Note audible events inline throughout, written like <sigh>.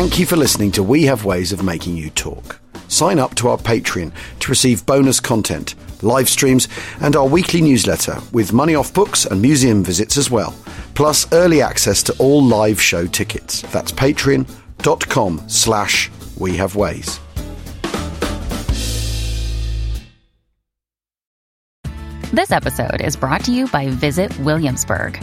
Thank you for listening to We Have Ways of Making You Talk. Sign up to our Patreon to receive bonus content, live streams, and our weekly newsletter with money off books and museum visits as well, plus early access to all live show tickets. That's patreon.com slash we have ways. This episode is brought to you by Visit Williamsburg.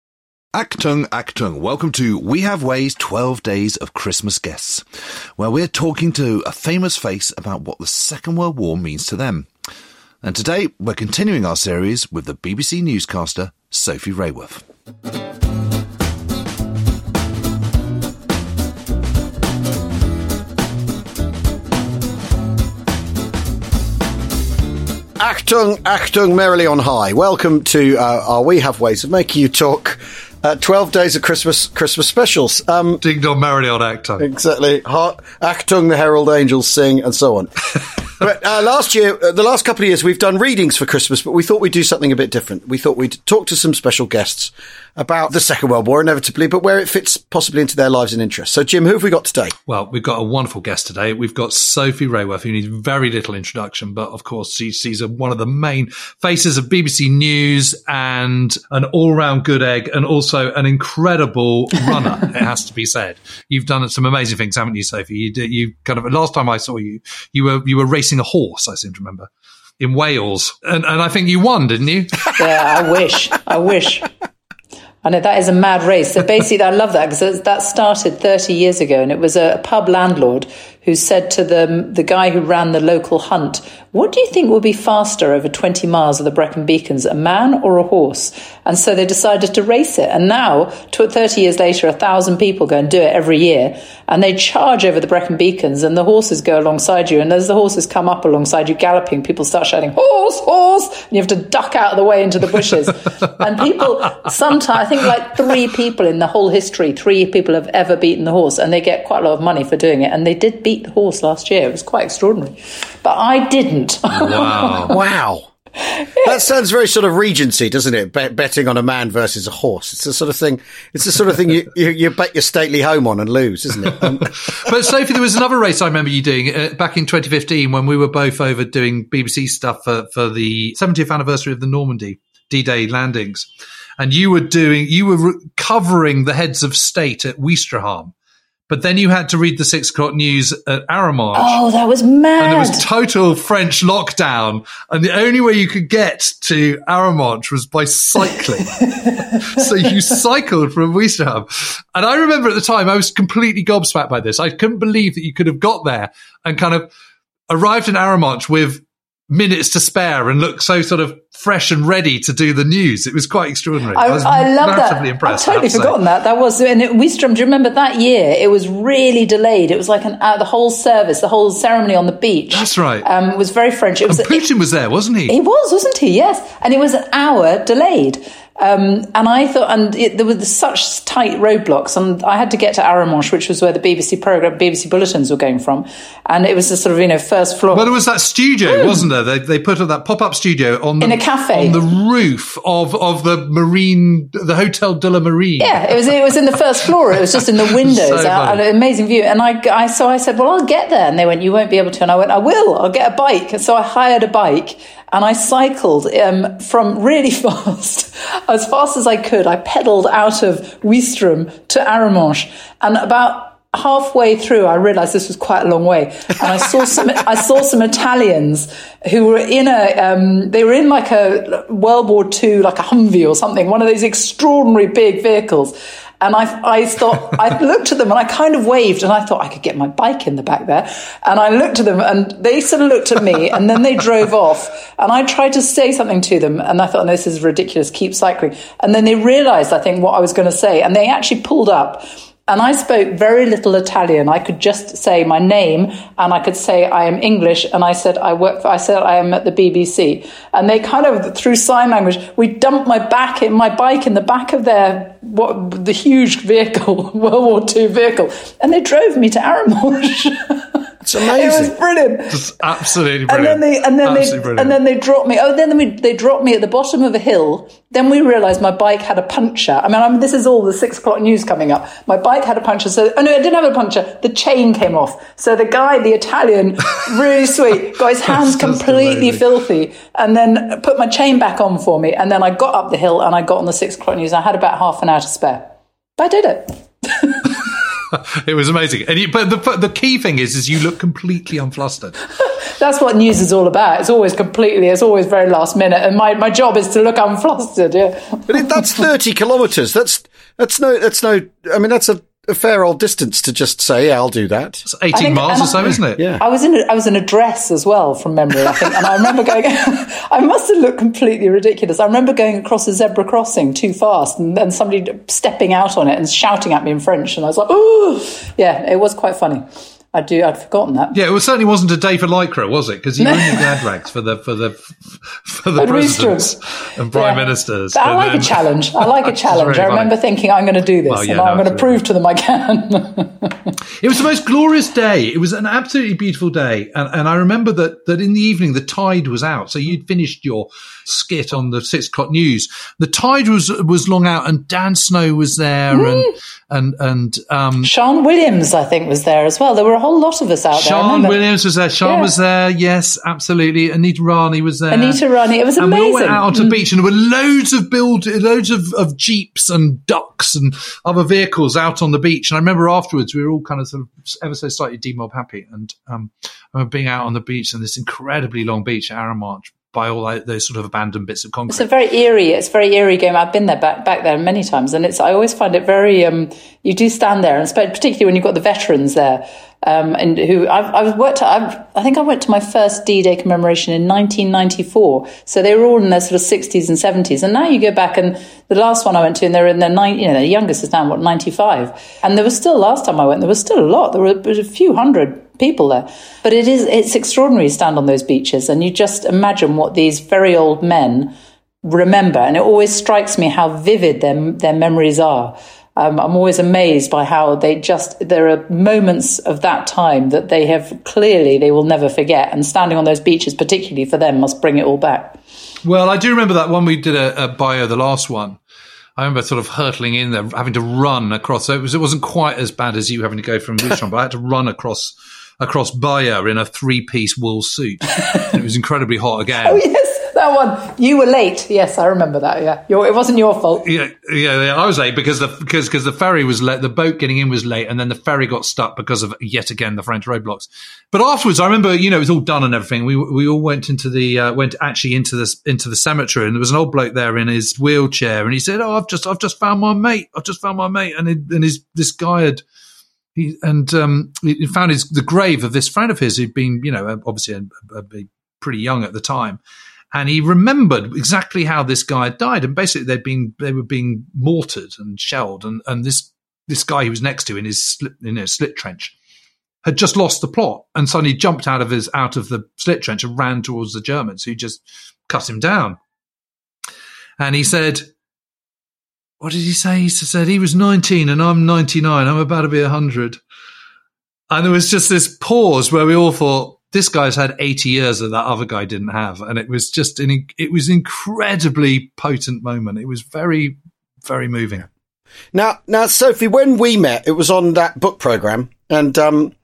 Achtung, Achtung. Welcome to We Have Ways 12 Days of Christmas Guests, where we're talking to a famous face about what the Second World War means to them. And today, we're continuing our series with the BBC newscaster, Sophie Raworth. Achtung, Achtung, merrily on high. Welcome to uh, our We Have Ways of Making You Talk uh, 12 Days of Christmas Christmas specials. Um, Ding dong on Achtung. Exactly. Achtung, the Herald Angels sing, and so on. <laughs> but uh, last year, uh, the last couple of years, we've done readings for Christmas, but we thought we'd do something a bit different. We thought we'd talk to some special guests about the Second World War, inevitably, but where it fits possibly into their lives and interests. So, Jim, who have we got today? Well, we've got a wonderful guest today. We've got Sophie Raworth, who needs very little introduction, but of course, she, she's a, one of the main faces of BBC News and an all round good egg and also an incredible <laughs> runner, it has to be said. You've done some amazing things, haven't you, Sophie? You, did, you kind of, last time I saw you, you were, you were racing a horse, I seem to remember in Wales. And, and I think you won, didn't you? <laughs> yeah, I wish. I wish. I know that is a mad race. So basically, I love that because that started 30 years ago, and it was a pub landlord who said to the, the guy who ran the local hunt, What do you think will be faster over 20 miles of the Brecon Beacons, a man or a horse? And so they decided to race it. And now, 30 years later, a thousand people go and do it every year. And they charge over the Brecon Beacons, and the horses go alongside you. And as the horses come up alongside you, galloping, people start shouting, Horse, horse! And you have to duck out of the way into the bushes. <laughs> and people, sometimes, I think like three people in the whole history, three people have ever beaten the horse, and they get quite a lot of money for doing it. And they did beat beat the horse last year. It was quite extraordinary. But I didn't. Wow. <laughs> wow. That sounds very sort of Regency, doesn't it? Bet- betting on a man versus a horse. It's the sort of thing. It's the sort of thing you, you, you bet your stately home on and lose, isn't it? Um, but Sophie, there was another race I remember you doing uh, back in 2015 when we were both over doing BBC stuff for, for the 70th anniversary of the Normandy D-Day landings, and you were doing you were re- covering the heads of state at Ouistreham but then you had to read the six o'clock news at Arromanches. Oh, that was mad. And there was total French lockdown. And the only way you could get to Arromanches was by cycling. <laughs> so you cycled from Ouistreham. And I remember at the time, I was completely gobsmacked by this. I couldn't believe that you could have got there and kind of arrived in Arromanches with minutes to spare and look so sort of fresh and ready to do the news. It was quite extraordinary. I, I was I love that. Impressed, I've totally forgotten that. That was in Ouistreham. Do you remember that year? It was really delayed. It was like an uh, the whole service, the whole ceremony on the beach. That's right. Um, was very French. It was and Putin it, was there, wasn't he? He was, wasn't he? Yes, and it was an hour delayed. Um, and I thought, and it, there were such tight roadblocks, and I had to get to Arromanches, which was where the BBC program, BBC bulletins were going from, and it was a sort of you know first floor. Well, it was that studio, mm. wasn't there? They, they put up that pop up studio on the, in a cafe on the roof of of the Marine, the Hotel de la Marine. Yeah, it was it was in the first floor. It was just in the <laughs> windows, so out, an amazing view. And I, I so I said, well, I'll get there, and they went, you won't be able to, and I went, I will. I'll get a bike. And so I hired a bike and I cycled um, from really <laughs> fast, as fast as I could. I pedalled out of Ouistreham to Arromanches, and about halfway through, I realized this was quite a long way, and I saw some. <laughs> I saw some Italians who were in a. Um, they were in like a World War II, like a Humvee or something, one of those extraordinary big vehicles, and I, I thought, I looked at them and I kind of waved and I thought I could get my bike in the back there. And I looked at them and they sort of looked at me and then they drove off. And I tried to say something to them and I thought, this is ridiculous, keep cycling. And then they realized, I think, what I was going to say. And they actually pulled up and I spoke very little Italian. I could just say my name and I could say I am English. And I said, I work for, I said, I am at the BBC. And they kind of, through sign language, we dumped my back in my bike in the back of their, what, the huge vehicle, <laughs> World War II vehicle. And they drove me to Arromanches. <laughs> It's amazing. It was brilliant. Just absolutely And brilliant. then they and then Absolutely they brilliant. and then they dropped me. Oh, then we, they dropped me at the bottom of a hill. Then we realised my bike had a puncture. I mean, I'm, this is all the six o'clock news coming up. My bike had a puncture. So, oh no, it didn't have a puncture. The chain came off. So the guy, the Italian, <laughs> really sweet, got his hands completely amazing. filthy, and then put my chain back on for me. And then I got up the hill and I got on the six o'clock news. I had about half an hour to spare. But I did it. <laughs> <laughs> it was amazing. And you, but the the key thing is, is you look completely unflustered. <laughs> That's what news is all about. It's always completely, it's always very last minute. And my, my job is to look unflustered. Yeah. But it, that's 30 kilometres. That's, that's no, that's no, I mean, that's a, a fair old distance to just say, yeah, I'll do that. It's 18 think- miles or so, I- isn't it? Yeah. I was in a, I was in a dress as well from memory, I think, and I remember going. <laughs> I must looked completely ridiculous. I remember going across a zebra crossing too fast, and then somebody stepping out on it and shouting at me in French, and I was like, "Oh, yeah!" It was quite funny. I do. I'd forgotten that. Yeah, it was, certainly wasn't a day for Lycra, was it? Because you <laughs> were in your glad rags for the for the for the At presidents and prime Yeah. ministers. But I and like a challenge. I like a <laughs> challenge. I remember thinking, I'm going to do this, Well, yeah, and no, I'm going to prove to them I can. <laughs> It was the most glorious day. It was an absolutely beautiful day, and, and I remember that that in the evening the tide was out. So you'd finished your skit on the six o'clock news. The tide was was long out, and Dan Snow was there, and and and um, Sian Williams, I think, was there as well. There were a whole lot of us out there. Sian. Williams was there. Sian Yeah. was there. Yes, absolutely. Anita Rani was there. Anita Rani. It was And we all went amazing. Mm. out onto the beach, and there were loads of build, loads of, of jeeps and ducks and other vehicles out on the beach. And I remember afterwards, we were all kind of sort of ever so slightly demob happy. And um, I remember being out on the beach on this incredibly long beach at Arromanches by all those sort of abandoned bits of concrete. It's a very eerie. It's a very eerie game. I've been there back back there many times, and it's. I always find it very. Um, you do stand there, and particularly when you've got the veterans there, um, and who I've, I've worked. I've, I think I went to my first D-Day commemoration in 1994. So they were all in their sort of 60s and 70s, and now you go back and the last one I went to, and they're in their nine. You know, their youngest is now what 95, and there was still last time I went, there was still a lot. There were a few hundred people there. But it is it's extraordinary to stand on those beaches and you just imagine what these very old men remember. And it always strikes me how vivid their their memories are. Um, I'm always amazed by how they just there are moments of that time that they have clearly they will never forget. And standing on those beaches, particularly for them, must bring it all back. Well, I do remember that one we did a, a bio, the last one. I remember sort of hurtling in there, having to run across. So it was it wasn't quite as bad as you having to go from Bouchon, <laughs> but I had to run across across Bayeux in a three piece wool suit. <laughs> It was incredibly hot again. Oh yes, that one. You were late. Yes, I remember that. Yeah, Your, it wasn't your fault. Yeah, yeah, yeah, I was late because the because because the ferry was late. The boat getting in was late, and then the ferry got stuck because of yet again the French roadblocks. But afterwards, I remember, you know, it was all done and everything. We we all went into the uh, went actually into the into the cemetery, and there was an old bloke there in his wheelchair, and he said, "Oh, I've just I've just found my mate. I've just found my mate," and it, and his this guy had. He, and um, he found his the grave of this friend of his who'd been, you know, obviously a, a, a pretty young at the time, and he remembered exactly how this guy had died. And basically, they'd been they were being mortared and shelled, and and this this guy he was next to in his slit, in his slit trench had just lost the plot, and suddenly jumped out of his out of the slit trench and ran towards the Germans, who just cut him down. And he said, "What did he say?" He said he was nineteen and I'm ninety nine. I'm about to be hundred. And there was just this pause where we all thought, this guy's had 80 years that that other guy didn't have. And it was just an, it was incredibly potent moment. It was very, very moving. Now, now, Sophie, when we met, it was on that book program, and um,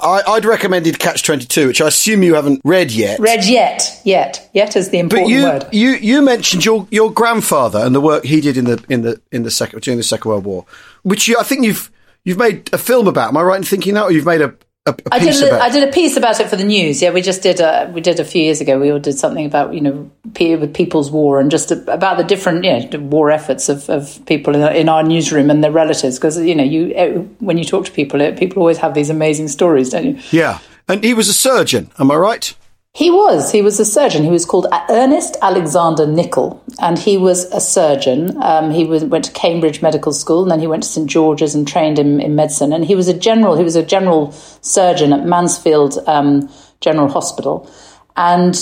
I, I'd recommended Catch Twenty Two, which I assume you haven't read yet. Read yet, yet, yet is the but important you, word. you, you mentioned your, your grandfather and the work he did in the in the in the second during the Second World War, which you, I think you've you've made a film about. Am I right in thinking that, or you've made a, a, a I did. A? I did a piece about it for the news. Yeah, we just did. A, we did a few years ago. We all did something about you know with People's War and just about the different you know war efforts of, of people in, in our newsroom and their relatives. Because you know you eh, when you talk to people, eh, people always have these amazing stories, don't you? yeah, and he was a surgeon. Am I right? He was. He was a surgeon. He was called Ernest Alexander Nicoll, and he was a surgeon. Um, he was, went to Cambridge Medical School, and then he went to St George's and trained in, in medicine. And he was a general. He was a general surgeon at Mansfield um, General Hospital. And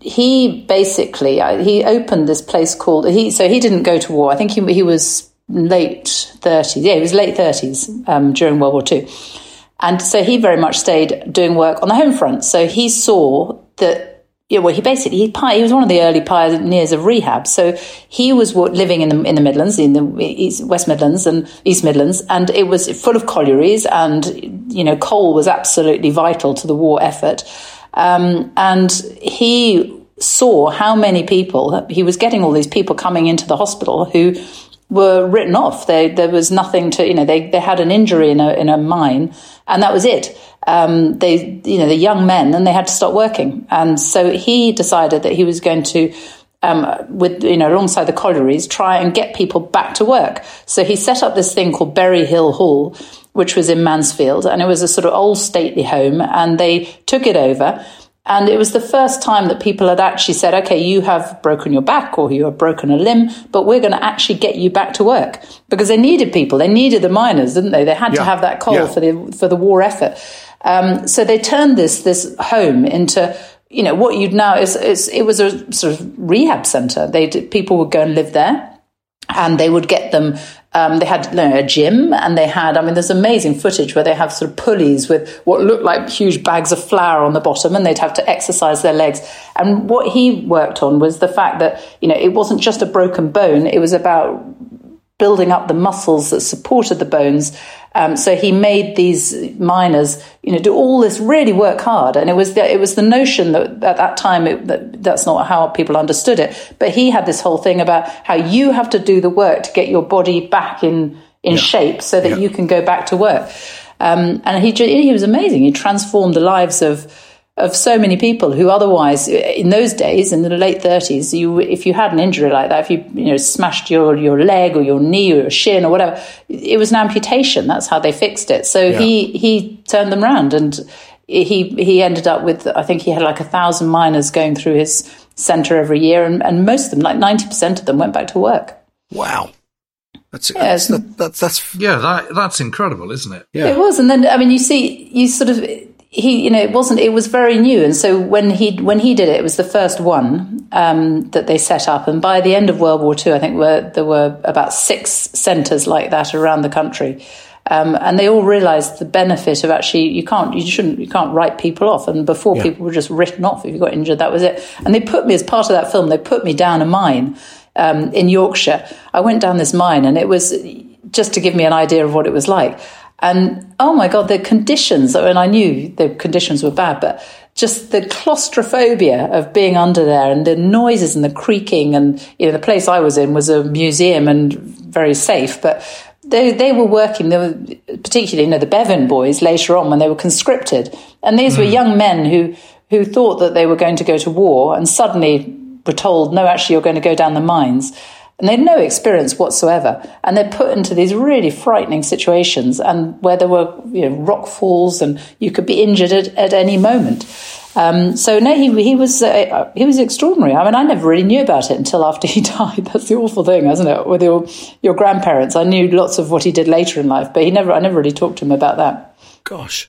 he basically uh, he opened this place called he. So he didn't go to war. I think he he was late thirties. Yeah, he was late thirties um, during World War Two. And so he very much stayed doing work on the home front. So he saw that, yeah, well, he basically, he, he was one of the early pioneers of rehab. So he was living in the, in the Midlands, in the East, West Midlands and East Midlands, and it was full of collieries and, you know, coal was absolutely vital to the war effort. Um, and he saw how many people, he was getting all these people coming into the hospital who were written off. They, there was nothing to, you know, they, they had an injury in a, in a mine and that was it. Um, they, you know, the young men and they had to stop working. And so he decided that he was going to, um, with, you know, alongside the collieries, try and get people back to work. So he set up this thing called Berry Hill Hall, which was in Mansfield and it was a sort of old stately home and they took it over and it was the first time that people had actually said, okay, you have broken your back or you have broken a limb, but we're going to actually get you back to work because they needed people. They needed the miners, didn't they? They had yeah. to have that coal yeah. for the, for the war effort. Um, so they turned this, this home into, you know, what you'd now is, is it was a sort of rehab center. They people would go and live there and they would get them um, they had you know, a gym and they had, I mean, there's amazing footage where they have sort of pulleys with what looked like huge bags of flour on the bottom and they'd have to exercise their legs. And what he worked on was the fact that, you know, it wasn't just a broken bone, it was about building up the muscles that supported the bones. Um, so he made these miners, you know, do all this really work hard, and it was the, it was the notion that at that time it, that that's not how people understood it. But he had this whole thing about how you have to do the work to get your body back in in yeah. shape so that yeah. you can go back to work. Um, and he he was amazing. He transformed the lives of of so many people who otherwise, in those days, in the late 30s, you, if you had an injury like that, if you, you know, smashed your, your leg or your knee or your shin or whatever, it was an amputation. That's how they fixed it. So yeah. he, he turned them around and he, he ended up with, I think he had like a thousand miners going through his center every year. And, and most of them, like 90% of them went back to work. Wow. That's, yeah, that's, that, that's, that's, yeah, that, that's incredible, isn't it? Yeah. It was. And then, I mean, you see, you sort of, he, you know, it wasn't. It was very new, and so when he when he did it, it was the first one um, that they set up. And by the end of World War II, I think were, there were about six centres like that around the country. Um, and they all realised the benefit of actually you can't you shouldn't you can't write people off. And before yeah. people were just written off if you got injured, that was it. And they put me as part of that film. They put me down a mine um, in Yorkshire. I went down this mine, and it was just to give me an idea of what it was like. And oh my God, the conditions, I mean, I knew the conditions were bad, but just the claustrophobia of being under there and the noises and the creaking. And, you know, the place I was in was a museum and very safe, but they, they were working, they were particularly, you know, the Bevan boys later on when they were conscripted. And these mm. were hmm. young men who, who thought that they were going to go to war and suddenly were told, no, actually, you're going to go down the mines and they had no experience whatsoever. And they're put into these really frightening situations, and where there were you know, rock falls, and you could be injured at, at any moment. Um, so no, he he was uh, he was extraordinary. I mean, I never really knew about it until after he <laughs> died. That's the awful thing, isn't it? With your your grandparents, I knew lots of what he did later in life, but he never I never really talked to him about that. Gosh.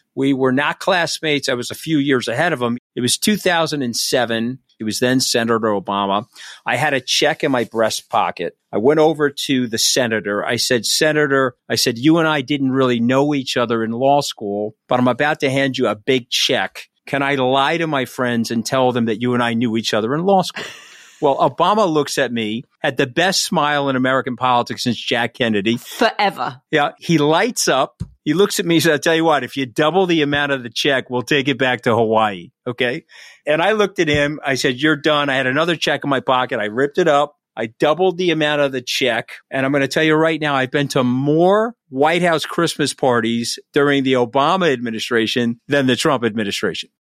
We were not classmates. I was a few years ahead of him. It was 2007. It was then Senator Obama. I had a check in my breast pocket. I went over to the senator. I said, Senator, I said, you and I didn't really know each other in law school, but I'm about to hand you a big check. Can I lie to my friends and tell them that you and I knew each other in law school? Well, Obama looks at me, had the best smile in American politics since Jack Kennedy. Forever. Yeah, he lights up. He looks at me and says, I'll tell you what, if you double the amount of the check, we'll take it back to Hawaii. Okay. And I looked at him. I said, You're done. I had another check in my pocket. I ripped it up. I doubled the amount of the check. And I'm going to tell you right now, I've been to more White House Christmas parties during the Obama administration than the Trump administration.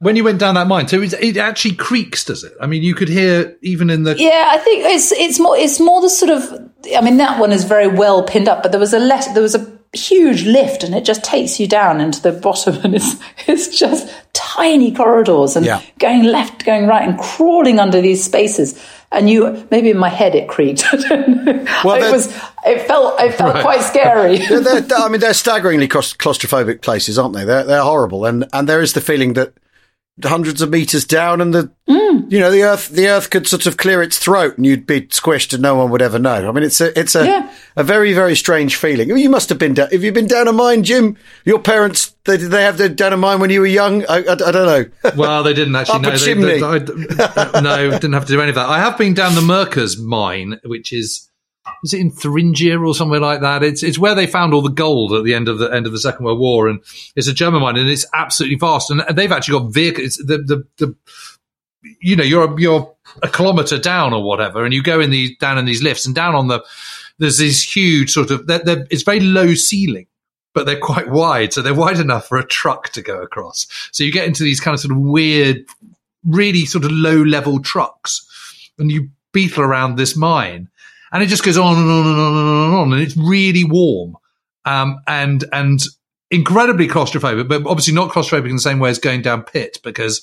When you went down that mine, so it, it actually creaks, does it? I mean, you could hear even in the Yeah, I think it's it's more it's more the sort of. I mean, that one is very well pinned up, but there was a let there was a huge lift, and it just takes you down into the bottom, and it's <laughs> it's just tiny corridors and Yeah. going left, going right, and crawling under these spaces. And you maybe in my head it creaked. <laughs> I don't know. Well, it was it felt it felt quite scary. <laughs> they're, they're, I mean, they're staggeringly claustrophobic places, aren't they? They're they're horrible, and and there is the feeling that hundreds of meters down, and the mm. you know the earth the earth could sort of clear its throat, and you'd be squished, and no one would ever know. I mean, it's a it's a Yeah. a very very strange feeling. You must have been down. Have you been down a mine, Jim? Your parents they did they have the down a mine when you were young? I, I, I don't know. <laughs> Well, they didn't actually. Up no, a they, chimney. they- I- uh, no, didn't have to do any of that. I have been down the Merkers mine, which is is it in Thuringia or somewhere like that? It's it's where they found all the gold at the end of the end of the Second World War, and it's a German mine, and it's absolutely vast. And they've actually got vehicles. The the the you know you're you're a kilometer down or whatever, and you go in these down in these lifts, and down on the there's these huge sort of they're, they're, it's very low ceiling but they're quite wide. So they're wide enough for a truck to go across. So you get into these kind of sort of weird, really sort of low level trucks and you beetle around this mine and it just goes on and on and on and on and on. And it's really warm. Um, and, and incredibly claustrophobic, but obviously not claustrophobic in the same way as going down pit because,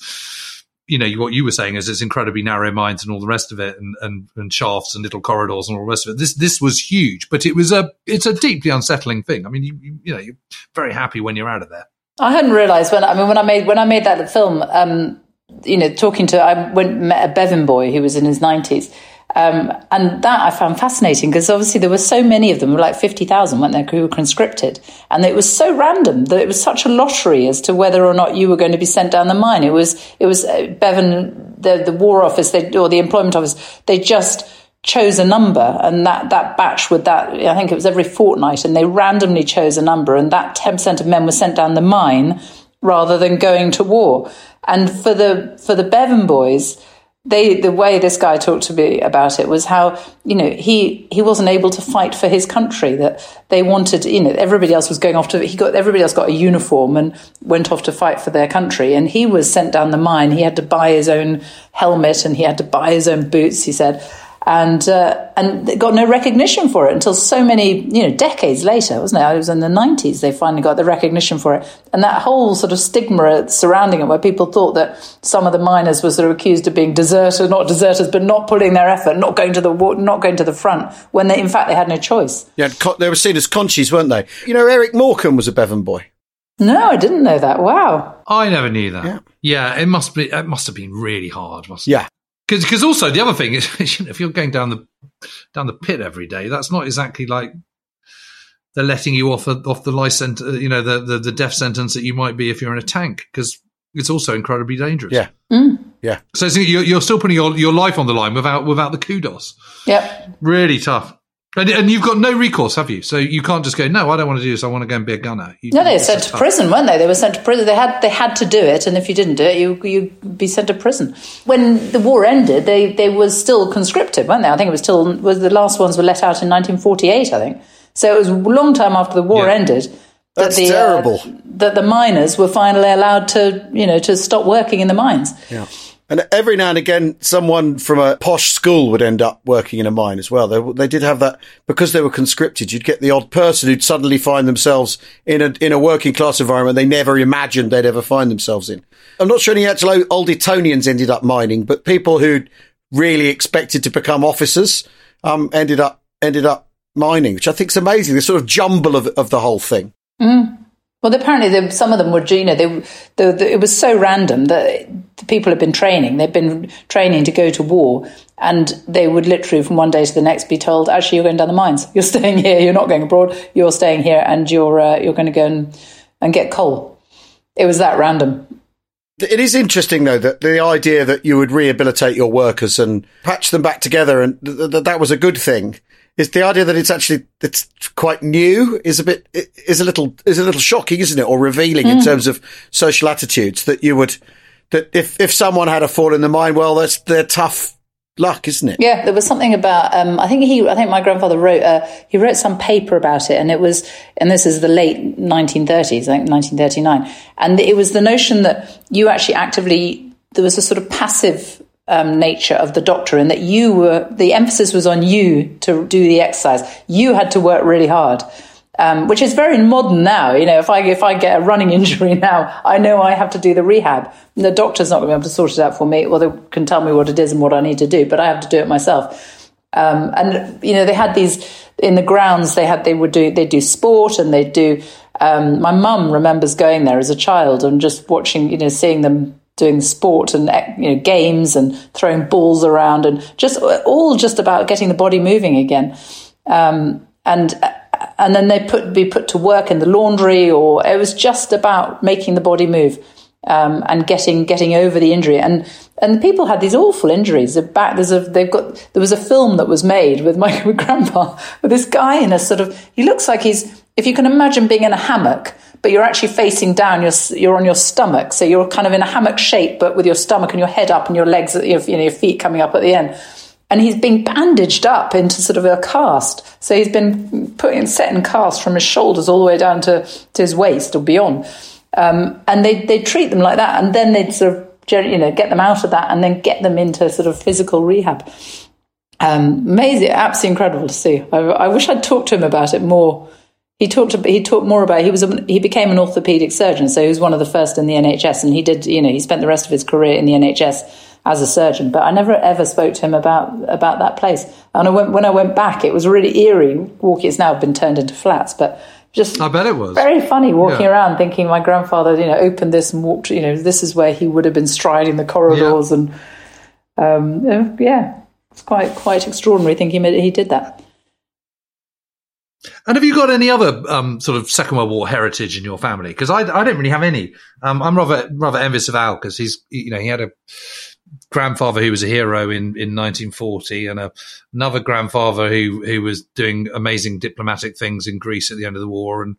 you know, what you were saying is it's incredibly narrow mines and all the rest of it and, and, and shafts and little corridors and all the rest of it. This, this was huge, but it was a, it's a deeply unsettling thing. I mean, you, you, know, you're very happy when you're out of there. I hadn't realised when I mean when I made when I made that film. Um, you know, talking to I went met a Bevan boy who was in his nineties, um, and that I found fascinating because obviously there were so many of them, like fifty thousand, weren't there, who were conscripted, and it was so random that it was such a lottery as to whether or not you were going to be sent down the mine. It was it was uh, Bevan, the the War Office, they, or the Employment Office, they just chose a number and that, that batch with that I think it was every fortnight and they randomly chose a number and that 10% of men were sent down the mine rather than going to war and for the for the Bevan boys they the way this guy talked to me about it was how you know he he wasn't able to fight for his country that they wanted you know everybody else was going off to he got everybody else got a uniform and went off to fight for their country. And he was sent down the mine. He had to buy his own helmet and he had to buy his own boots he said and uh, and they got no recognition for it until so many you know decades later, wasn't it? It was in the nineties they finally got the recognition for it, and that whole sort of stigma surrounding it, where people thought that some of the miners were sort of accused of being deserters, not deserters, but not putting their effort, not going to the not going to the front, when they in fact they had no choice. Yeah, they were seen as conchies, weren't they? You know, Eric Morecambe was a Bevan boy. No, I didn't know that. Wow. I never knew that. Yeah. Yeah, it must be. It must have been really hard. Must Yeah. Because because also the other thing is, <laughs> you know, if you're going down the down the pit every day, that's not exactly like they're letting you off a, off the license, uh, you know, the, the the death sentence that you might be if you're in a tank, because it's also incredibly dangerous. Yeah. Yeah. So it's- you're, you're still putting your, your life on the line without without the kudos. Yep. Really tough. And, and you've got no recourse, have you? So you can't just go, no, I don't want to do this. I want to go and be a gunner. You, No, they were sent to tough. prison, weren't they? They were sent to prison. They had they had to do it, and if you didn't do it, you you'd be sent to prison. When the war ended, they they were still conscripted, weren't they? I think it was till was the last ones were let out in 1948, I think. So it was a long time after the war Yeah. ended That's that the, terrible. Uh, that the miners were finally allowed to, you know, to stop working in the mines. Yeah. And every now and again, someone from a posh school would end up working in a mine as well. They, they did have that because they were conscripted. You'd get the odd person who'd suddenly find themselves in a in a working class environment they never imagined they'd ever find themselves in. I'm not sure any actual old Etonians ended up mining, but people who'd really expected to become officers um, ended up ended up mining, which I think is amazing. The sort of jumble of of the whole thing. Mm. Well, apparently, some of them were, you know, they, they, they, it was so random that the people had been training. They'd been training to go to war, and they would literally, from one day to the next, be told, "Actually, you're going down the mines. <laughs> You're staying here. You're not going abroad. You're staying here, and you're uh, you're going to go and, and get coal." It was that random. It is interesting, though, that the idea that you would rehabilitate your workers and patch them back together, and th- th- that was a good thing is the idea that it's actually it's quite new is a bit is a little is a little shocking, isn't it, or revealing mm. in terms of social attitudes that you would that if if someone had a fall in the mine, well, that's their tough luck, isn't it? Yeah, there was something about. Um, I think he. I think my grandfather wrote. Uh, he wrote some paper about it, and it was. And this is the late 1930s, I think 1939, and it was the notion that you actually actively there was a sort of passive um, nature of the doctor and that you were the emphasis was on you to do the exercise. You had to work really hard um, which is very modern now. You know if i if i get a running <laughs> injury now i know i have to do the rehab. The doctor's not going to be able to sort it out for me. Or they can tell me what it is and what i need to do but i have to do it myself. Um, and you know they had these in the grounds they had they would do they do sport and they do um, my mum remembers going there as a child and just watching you know seeing them doing sport and you know games and throwing balls around and just all just about getting the body moving again. Um, and and then they put be put to work in the laundry, or it was just about making the body move um, and getting getting over the injury. And and people had these awful injuries. Back there's a they've got there was a film that was made with <laughs> my grandpa with this guy in a sort of he looks like he's if you can imagine being in a hammock but you're actually facing down. You're you're on your stomach, so you're kind of in a hammock shape, but with your stomach and your head up and your legs, your, you know, your feet coming up at the end. And he's being bandaged up into sort of a cast. So he's been put in set in cast from his shoulders all the way down to, to his waist or beyond. Um, and they they treat them like that, and then they'd sort of you know get them out of that, and then get them into sort of physical rehab. Um, amazing, absolutely incredible to see. I, I wish I'd talked to him about it more he talked. He talked more about. He was. A, he became an orthopedic surgeon, so he was one of the first in the NHS, and he did. You know, he spent the rest of his career in the NHS as a surgeon. But I never ever spoke to him about about that place. And I went, when I went back, it was really eerie. Walking. It's now been turned into flats, but just I bet it was very funny walking yeah. around, thinking my grandfather, you know, opened this and walked. You know, this is where he would have been striding the corridors, yeah. and um, yeah, it's quite quite extraordinary thinking he did that. And have you got any other um, sort of Second World War heritage in your family? Because I, I don't really have any. Um, I'm rather rather envious of Al because he's you know he had a grandfather who was a hero in, in 1940 and a, another grandfather who who was doing amazing diplomatic things in Greece at the end of the war and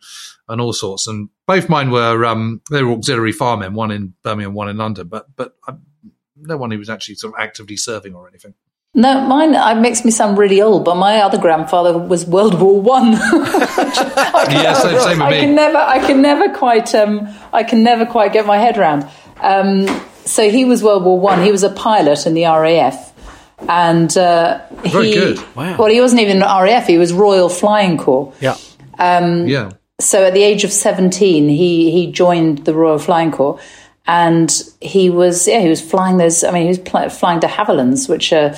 and all sorts. And both mine were um, they were auxiliary firemen, one in Birmingham, one in London, but but um, no one who was actually sort of actively serving or anything. No, mine it makes me sound really old, but my other grandfather was World War One. <laughs> yeah, same, same with I can never, I can never quite, um, I can never quite get my head around. Um, so he was World War One. He was a pilot in the RAF, and uh, very he, good. Wow. Well, he wasn't even RAF. He was Royal Flying Corps. Yeah. Um, yeah. So at the age of seventeen, he he joined the Royal Flying Corps and he was yeah he was flying those I mean he was pl- flying de Havillands which are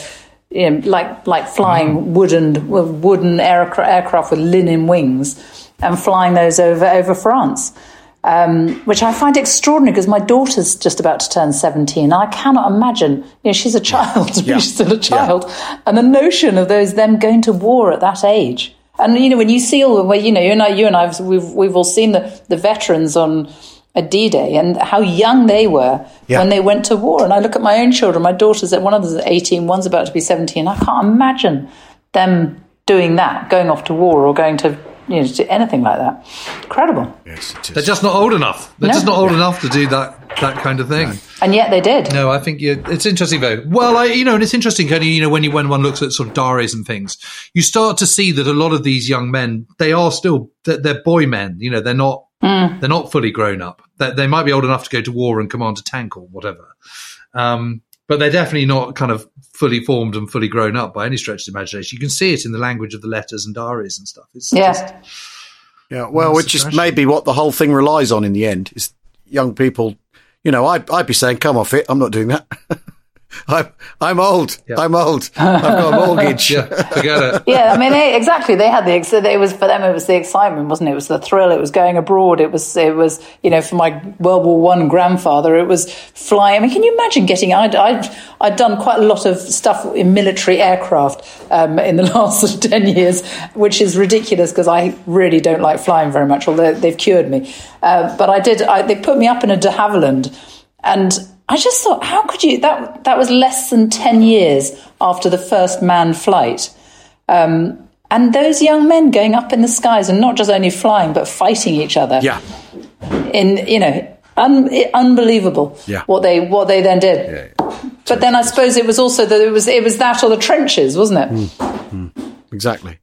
you know, like like flying mm. wooden wooden aircraft, aircraft with linen wings and flying those over over France. Um, which I find extraordinary because my daughter's just about to turn 17. I cannot imagine, you know, she's a child, <laughs> yeah. she's still a child. Yeah. And the notion of those, them going to war at that age. And, you know, when you see all the, way, you know, you and I, you and I, we've, we've all seen the, the veterans on, a D-Day and how young they were yeah. when they went to war. And I look at my own children, my daughters, one of them is 18, one's about to be 17. I can't imagine them doing that, going off to war or going to you know, to anything like that. Incredible. Yes, They're just not old enough. They're no. just not old yeah. enough to do that that kind of thing. And yet they did. No, I think you, it's interesting though. Well, I, you know, and it's interesting, kind of, you know, when you when one looks at sort of diaries and things, you start to see that a lot of these young men, they are still they're, they're boy men. You know, they're not They're not fully grown up. They, they might be old enough to go to war and command a tank or whatever. Um, but they're definitely not kind of fully formed and fully grown up by any stretch of the imagination. You can see it in the language of the letters and diaries and stuff. It's Yeah. just- Yeah, well, That's which is maybe what the whole thing relies on in the end is young people. You know, I'd, I'd be saying, "Come off it. I'm not doing that. <laughs> I'm I'm old. Yeah. I'm old. I've got a mortgage. <laughs> yeah, forget it. yeah, I mean, they, exactly. They had the ex- it was for them. It was the excitement, wasn't it? It was the thrill. It was going abroad. It was it was you know for my World War One grandfather. It was flying. I mean, can you imagine getting? I'd I'd, I'd done quite a lot of stuff in military aircraft um, in the <laughs> last sort of ten years, which is ridiculous because I really don't like flying very much. Although they've cured me, uh, but I did. I, they put me up in a de Havilland, and I just thought, how could you? That that was less than ten years after the first manned flight. Um, and those young men going up in the skies and not just only flying but fighting each other Yeah. in you know un- unbelievable Yeah. what they what they then did Yeah. but then i suppose it was also that it was it was that or the trenches wasn't it Exactly.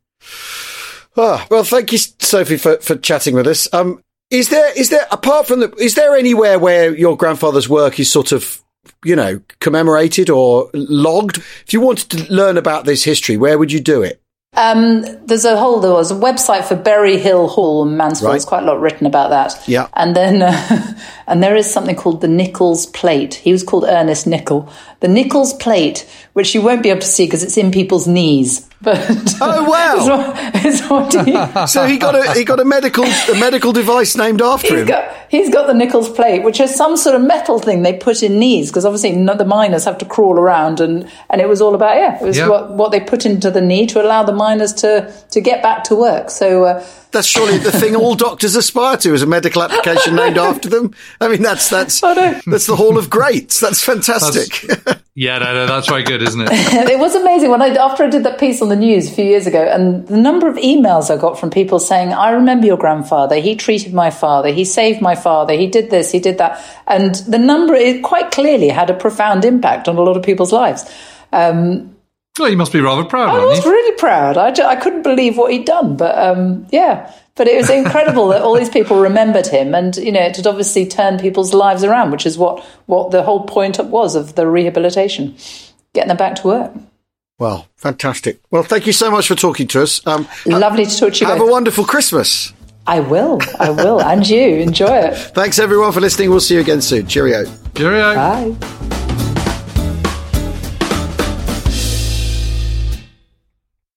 Ah, well, thank you, Sophie, for, for chatting with us. Um, is there is there apart from the is there anywhere where your grandfather's work is sort of you know commemorated or logged? If you wanted to learn about this history, where would you do it? Um, there's a whole there was a website for Berry Hill Hall in Mansfield. There's Right. quite a lot written about that. Yeah. and then <laughs> uh, and there is something called the Nichols Plate. He was called Ernest Nicoll. The Nichols Plate, which you won't be able to see because it's in people's knees. But Oh, wow. it's what, it's what he, <laughs> So he got a he got a medical a medical device named after He's him. got, he's got the Nichols plate, which is some sort of metal thing they put in knees because obviously the miners have to crawl around, and, and it was all about yeah, it was Yeah. what, what they put into the knee to allow the miners to to get back to work. So uh, That's surely the thing all <laughs> doctors aspire to is a medical application named after them. I mean, that's that's Oh, no. that's the Hall of Greats. That's fantastic. Yeah, no, no, that's very good, isn't it? <laughs> it was amazing when I after I did that piece on the news a few years ago, and the number of emails I got from people saying, "I remember your grandfather. He treated my father. He saved my father. He did this. He did that." And the number it quite clearly had a profound impact on a lot of people's lives. Um, Well, you must be rather proud, I was you? really proud. I, ju- I couldn't believe what he'd done, but um, yeah. But it was incredible that all these people remembered him, and you know, it had obviously turned people's lives around, which is what what the whole point was of the rehabilitation, getting them back to work. well, fantastic. Well, thank you so much for talking to us. Um, Lovely to talk to you. have a wonderful Christmas. I will. I will. And you enjoy it. Thanks everyone for listening. We'll see you again soon. Cheerio. Cheerio. Bye.